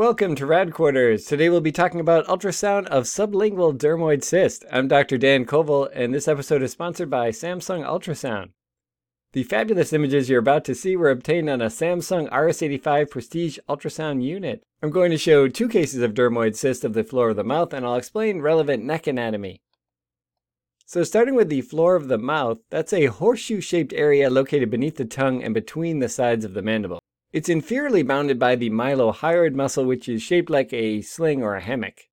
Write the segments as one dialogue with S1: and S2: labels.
S1: Welcome to Rad Quarters. Today we'll be talking about ultrasound of sublingual dermoid cyst. I'm Dr. Dan Koval, and this episode is sponsored by Samsung Ultrasound. The fabulous images you're about to see were obtained on a Samsung RS85 Prestige ultrasound unit. I'm going to show two cases of dermoid cyst of the floor of the mouth, and I'll explain relevant neck anatomy. So starting with the floor of the mouth, that's a horseshoe-shaped area located beneath the tongue and between the sides of the mandible. It's inferiorly bounded by the mylohyoid muscle, which is shaped like a sling or a hammock.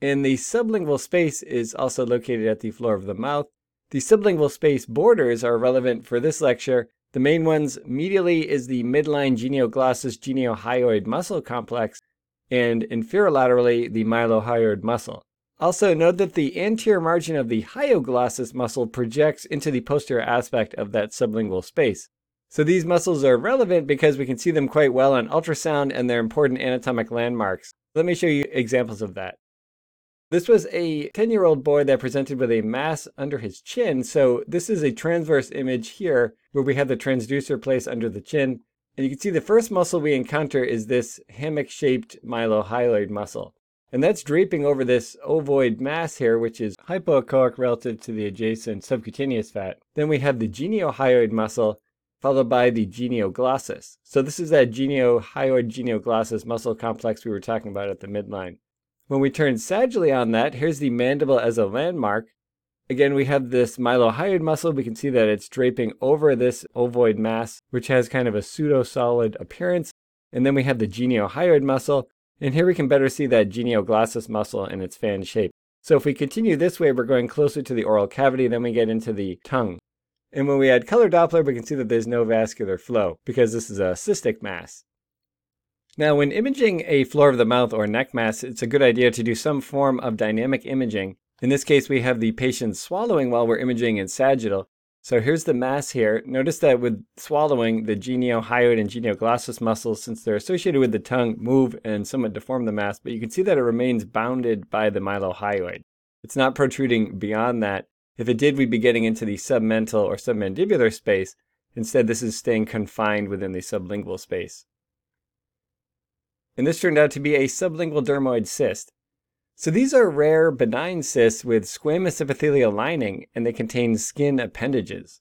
S1: And the sublingual space is also located at the floor of the mouth. The sublingual space borders are relevant for this lecture. The main ones medially is the midline genioglossus geniohyoid muscle complex, and inferolaterally the mylohyoid muscle. Also, note that the anterior margin of the hyoglossus muscle projects into the posterior aspect of that sublingual space. So these muscles are relevant because we can see them quite well on ultrasound and they're important anatomic landmarks. Let me show you examples of that. This was a 10 year old boy that presented with a mass under his chin. So this is a transverse image here where we have the transducer placed under the chin. And you can see the first muscle we encounter is this hammock shaped mylohyoid muscle. And that's draping over this ovoid mass here, which is hypoechoic relative to the adjacent subcutaneous fat. Then we have the geniohyoid muscle, followed by the genioglossus. So this is that genio geniohyoid genioglossus muscle complex we were talking about at the midline. When we turn sagittally on that, here's the mandible as a landmark. Again, we have this mylohyoid muscle. We can see that it's draping over this ovoid mass, which has kind of a pseudo-solid appearance. And then we have the geniohyoid muscle, and here we can better see that genioglossus muscle in its fan shape. So if we continue this way, we're going closer to the oral cavity, then we get into the tongue. And when we add color Doppler, we can see that there's no vascular flow because this is a cystic mass. Now, when imaging a floor of the mouth or neck mass, it's a good idea to do some form of dynamic imaging. In this case, we have the patient swallowing while we're imaging in sagittal, so here's the mass here. Notice that with swallowing, the geniohyoid and genioglossus muscles, since they're associated with the tongue, move and somewhat deform the mass, but you can see that it remains bounded by the mylohyoid. It's not protruding beyond that. If it did, we'd be getting into the submental or submandibular space. Instead, this is staying confined within the sublingual space. And this turned out to be a sublingual dermoid cyst. So these are rare benign cysts with squamous epithelial lining and they contain skin appendages.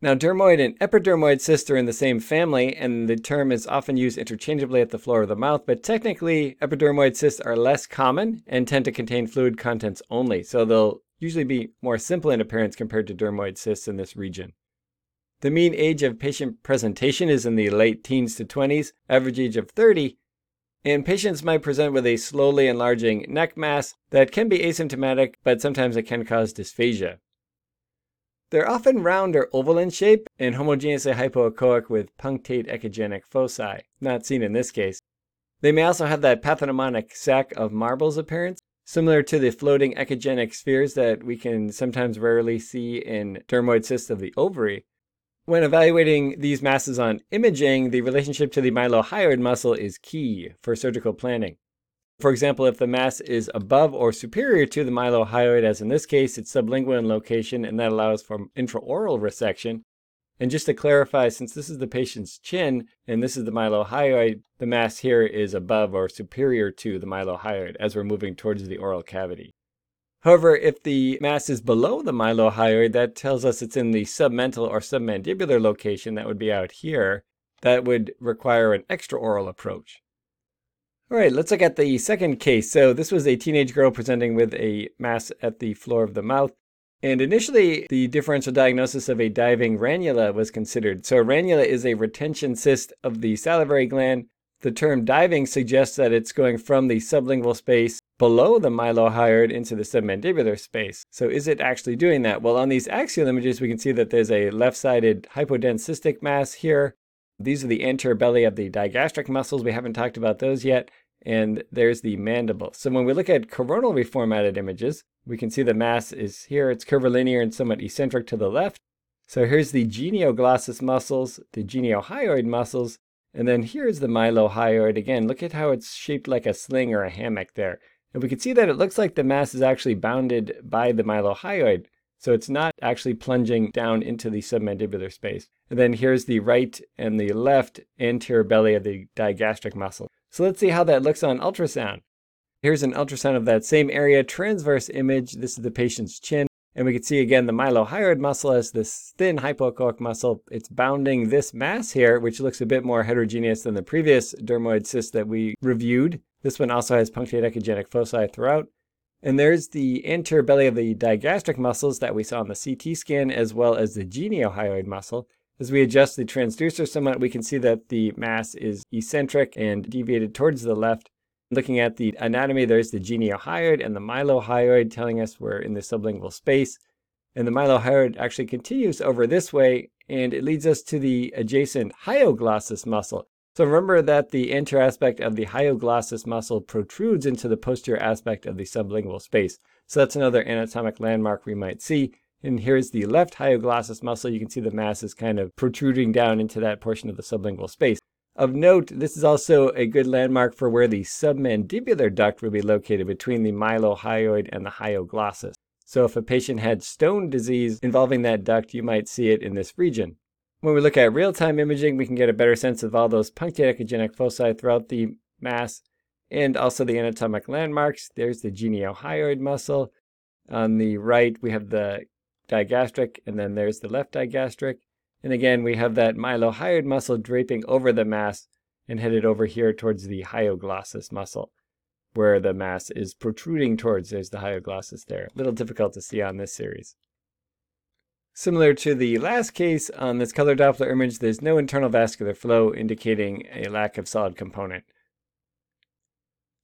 S1: Now, dermoid and epidermoid cysts are in the same family, and the term is often used interchangeably at the floor of the mouth, but technically, epidermoid cysts are less common and tend to contain fluid contents only, so they'll usually be more simple in appearance compared to dermoid cysts in this region. The mean age of patient presentation is in the late teens to 20s, average age of 30, and patients might present with a slowly enlarging neck mass that can be asymptomatic, but sometimes it can cause dysphagia. They're often round or oval in shape and homogeneously hypoechoic with punctate echogenic foci, not seen in this case. They may also have that pathognomonic sack of marbles appearance, similar to the floating echogenic spheres that we can sometimes rarely see in dermoid cysts of the ovary, when evaluating these masses on imaging, the relationship to the mylohyoid muscle is key for surgical planning. For example, if the mass is above or superior to the mylohyoid, as in this case, it's sublingual in location and that allows for intraoral resection. And just to clarify, since this is the patient's chin and this is the mylohyoid, the mass here is above or superior to the mylohyoid as we're moving towards the oral cavity. However, if the mass is below the mylohyoid, that tells us it's in the submental or submandibular location. That would be out here. That would require an extraoral approach. All right, let's look at the second case. So this was a teenage girl presenting with a mass at the floor of the mouth. And initially, the differential diagnosis of a diving ranula was considered. So, a ranula is a retention cyst of the salivary gland. The term diving suggests that it's going from the sublingual space below the mylohyoid into the submandibular space. So is it actually doing that? Well, on these axial images, we can see that there's a left-sided hypodense cystic mass here. These are the anterior belly of the digastric muscles. We haven't talked about those yet. And there's the mandible. So when we look at coronal reformatted images, we can see the mass is here. It's curvilinear and somewhat eccentric to the left. So here's the genioglossus muscles, the geniohyoid muscles, and then here's the mylohyoid. Again, look at how it's shaped like a sling or a hammock there. And we can see that it looks like the mass is actually bounded by the mylohyoid. So it's not actually plunging down into the submandibular space. And then here's the right and the left anterior belly of the digastric muscle. So let's see how that looks on ultrasound. Here's an ultrasound of that same area, transverse image. This is the patient's chin. And we can see again the mylohyoid muscle as this thin hypoechoic muscle. It's bounding this mass here, which looks a bit more heterogeneous than the previous dermoid cyst that we reviewed. This one also has punctate echogenic foci throughout. And there's the anterior belly of the digastric muscles that we saw on the CT scan, as well as the geniohyoid muscle. As we adjust the transducer somewhat, we can see that the mass is eccentric and deviated towards the left. Looking at the anatomy, there's the geniohyoid and the mylohyoid telling us we're in the sublingual space. And the mylohyoid actually continues over this way, and it leads us to the adjacent hyoglossus muscle. So remember that the anterior aspect of the hyoglossus muscle protrudes into the posterior aspect of the sublingual space. So that's another anatomic landmark we might see. And here's the left hyoglossus muscle. You can see the mass is kind of protruding down into that portion of the sublingual space. Of note, this is also a good landmark for where the submandibular duct would be located between the mylohyoid and the hyoglossus. So if a patient had stone disease involving that duct, you might see it in this region. When we look at real-time imaging, we can get a better sense of all those punctate echogenic foci throughout the mass and also the anatomic landmarks. There's the geniohyoid muscle. On the right, we have the digastric, and then there's the left digastric. And again, we have that mylohyoid muscle draping over the mass and headed over here towards the hyoglossus muscle, where the mass is protruding towards. There's the hyoglossus there. A little difficult to see on this series. Similar to the last case, on this color Doppler image, there's no internal vascular flow indicating a lack of solid component.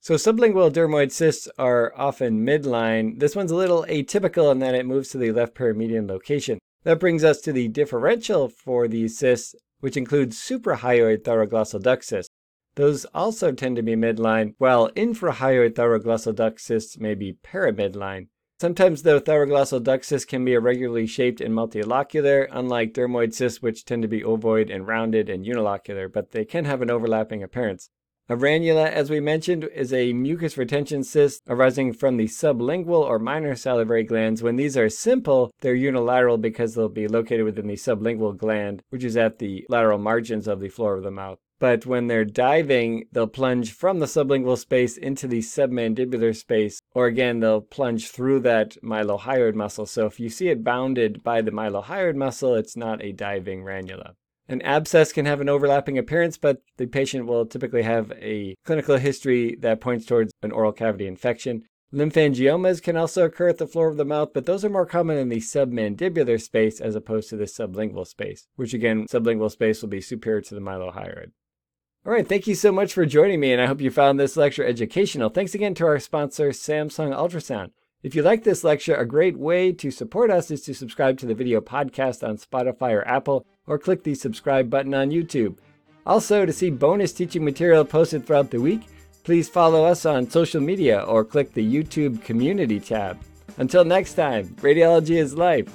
S1: So sublingual dermoid cysts are often midline. This one's a little atypical in that it moves to the left paramedian location. That brings us to the differential for these cysts, which includes suprahyoid thyroglossal duct cysts. Those also tend to be midline, while infrahyoid thyroglossal duct cysts may be paramidline. Sometimes, though, thyroglossal duct cysts can be irregularly shaped and multilocular, unlike dermoid cysts, which tend to be ovoid and rounded and unilocular, but they can have an overlapping appearance. A ranula, as we mentioned, is a mucus retention cyst arising from the sublingual or minor salivary glands. When these are simple, they're unilateral because they'll be located within the sublingual gland, which is at the lateral margins of the floor of the mouth. But when they're diving, they'll plunge from the sublingual space into the submandibular space, or again, they'll plunge through that mylohyoid muscle. So if you see it bounded by the mylohyoid muscle, it's not a diving ranula. An abscess can have an overlapping appearance, but the patient will typically have a clinical history that points towards an oral cavity infection. Lymphangiomas can also occur at the floor of the mouth, but those are more common in the submandibular space as opposed to the sublingual space, which again, sublingual space will be superior to the mylohyoid. All right, thank you so much for joining me, and I hope you found this lecture educational. Thanks again to our sponsor, Samsung Ultrasound. If you like this lecture, a great way to support us is to subscribe to the video podcast on Spotify or Apple, or click the subscribe button on YouTube. Also, to see bonus teaching material posted throughout the week, please follow us on social media or click the YouTube community tab. Until next time, radiology is life.